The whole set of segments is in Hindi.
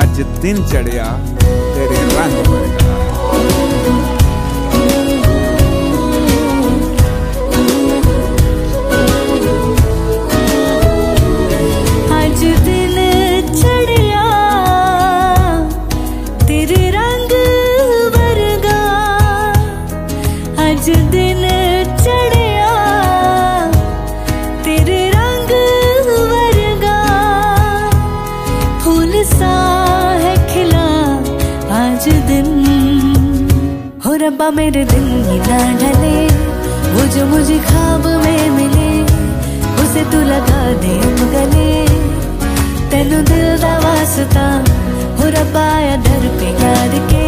ਅੱਜ ਦਿਨ ਚੜਿਆ ਤੇਰੇ ਰੰਗ ਵਰਗਾ ਅੱਜ ਦਿਨ ਚੜਿਆ ਤੇਰੇ ਰੰਗ दफ़ा मेरे दिल ही ना ढले। वो जो मुझे खाब में मिले, उसे तू लगा दे गले। तेन दिल का वास्ता हो रबाया दर पे यार के।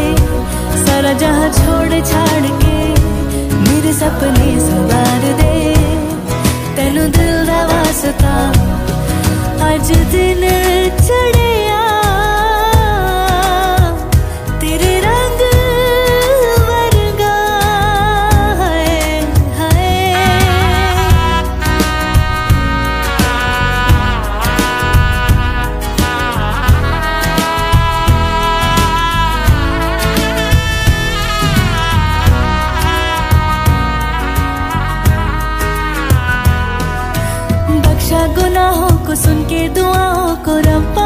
सारा जहाँ छोड़ छाड़ के, मेरे सपने संवार दे। तेन दिल का वास्ता अज दिन गुनाहों को सुन के दुआओं को रब्बा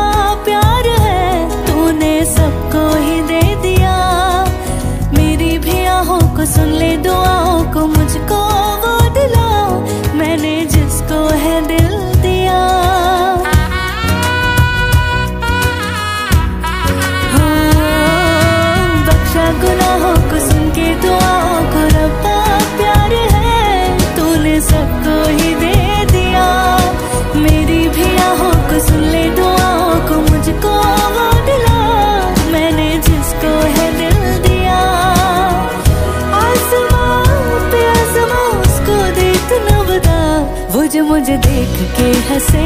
आज मुझे देख के हंसे,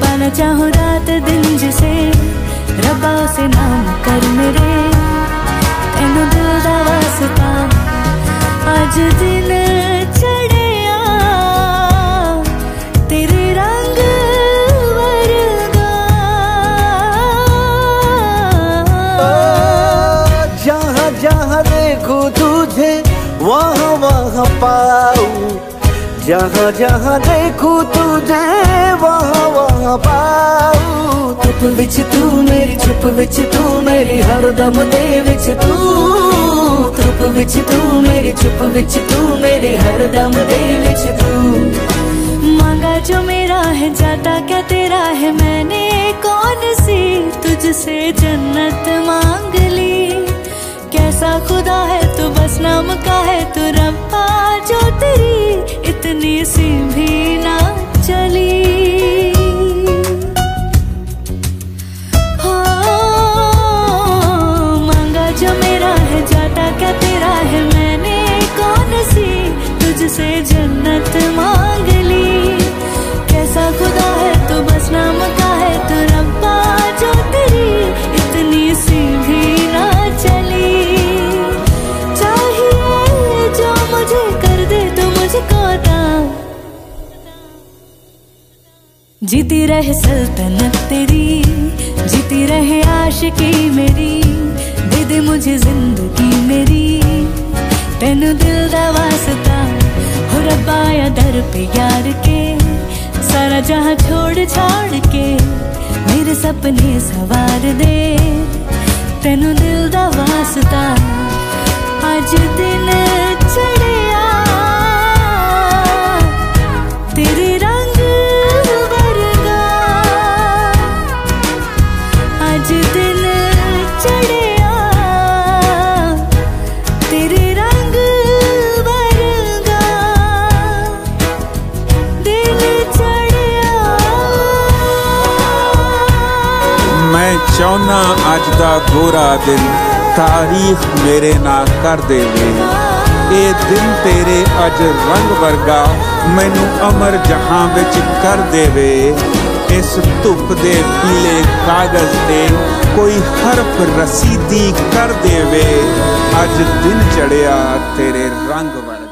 पाना चाहो रात दिन जिसे रबा से नाम कर मेरे। तेन दिल दा वास्ता, आज दिन रंग देखो वहाँ वहाँ जहाँ जहाँ देखो तुझे, वहाँ वहाँ पाऊँ। चुप विच तू मेरी, चुप विच तू मेरी, हर दम दे विच तू। चुप विच तू मेरी, चुप विच तू मेरी, हर दम दे विच तू। मांगा जो मेरा है, जाता क्या तेरा है? मैंने कौन सी तुझसे जन्नत मांग ली? कैसा खुदा है तू, बस नाम का है तू, रब्बा जो तेरी इतनी सी भी ना चली। जीती रहे सल्तनत तेरी, जीती रहे आशिकी मेरी, दे दे मुझे ज़िंदगी मेरी। तेनू दिल दा वास्ता हो रब्बा या दर पे यार के, सारा जहाँ छोड़ छाड़ के मेरे सपने सवार दे। तेनू दिल दा वास्ता आज दिन चढ़िया ਚਾਹੁੰਨਾ ਅੱਜ ਦਾ ਗੋਰਾ ਦਿਨ, ਤਾਰੀਖ ਮੇਰੇ ਨਾਲ ਕਰ ਦੇਵੇ ਇਹ ਦਿਨ ਤੇਰੇ ਅੱਜ ਰੰਗ ਵਰਗਾ, ਮੈਨੂੰ ਅਮਰ ਜਹਾਂ ਵਿੱਚ ਕਰ ਦੇਵੇ ਇਸ ਧੁੱਪ ਦੇ ਪੀਲੇ ਕਾਗਜ਼ ਤੇ ਕੋਈ ਹਰਫ ਰਸੀਦੀ ਕਰ ਦੇਵੇ ਅੱਜ ਦਿਨ ਚੜਿਆ ਤੇਰੇ ਰੰਗ ਵਰਗਾ।